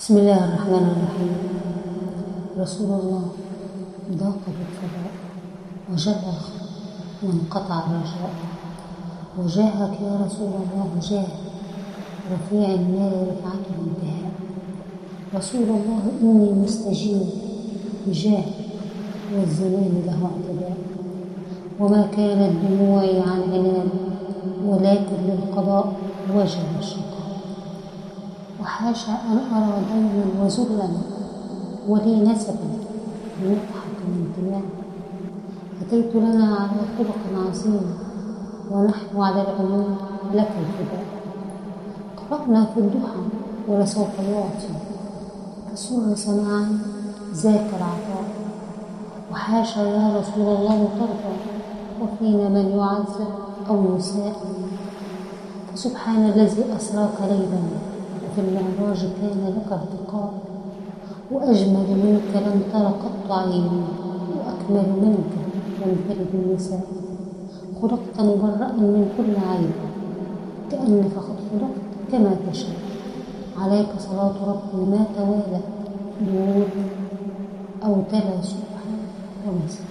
بسم الله الرحمن الرحيم. رسول الله ضاق بالفضاء الخط وانقطع الرجاء. وجاهك يا رسول الله جاه رفيع النار رفعته الانتهاء رسول الله إني مستجيب. بجاه والزمان له اعتداء. وما كانت دموعي عن عنان ولكن للقضاء وجب الشقاء وحاشا أن أرى دينا وذلا ولي نسبا بمضحك وانتماء أتيت لنا على خلق عظيم ونحن على العموم لك الفداء. قرأنا في الضحى ولسوف يعطي. فسر سماعا ذاك العطاء. وحاشا يا رسول الله ترضى. وفينا من يعذب أو يساء. فسبحان الذي أسراك ليلا. وفي المعراج كان لك ارتقاء وأجمل منك لم تر قط عيني وأكمل منك لم تلد النساء. خلقت مبرأ من كل عيب كأنك قد خلقت كما تشاء. عليك صلاة ربي ما توالى دور أو تلا سبحان ومساء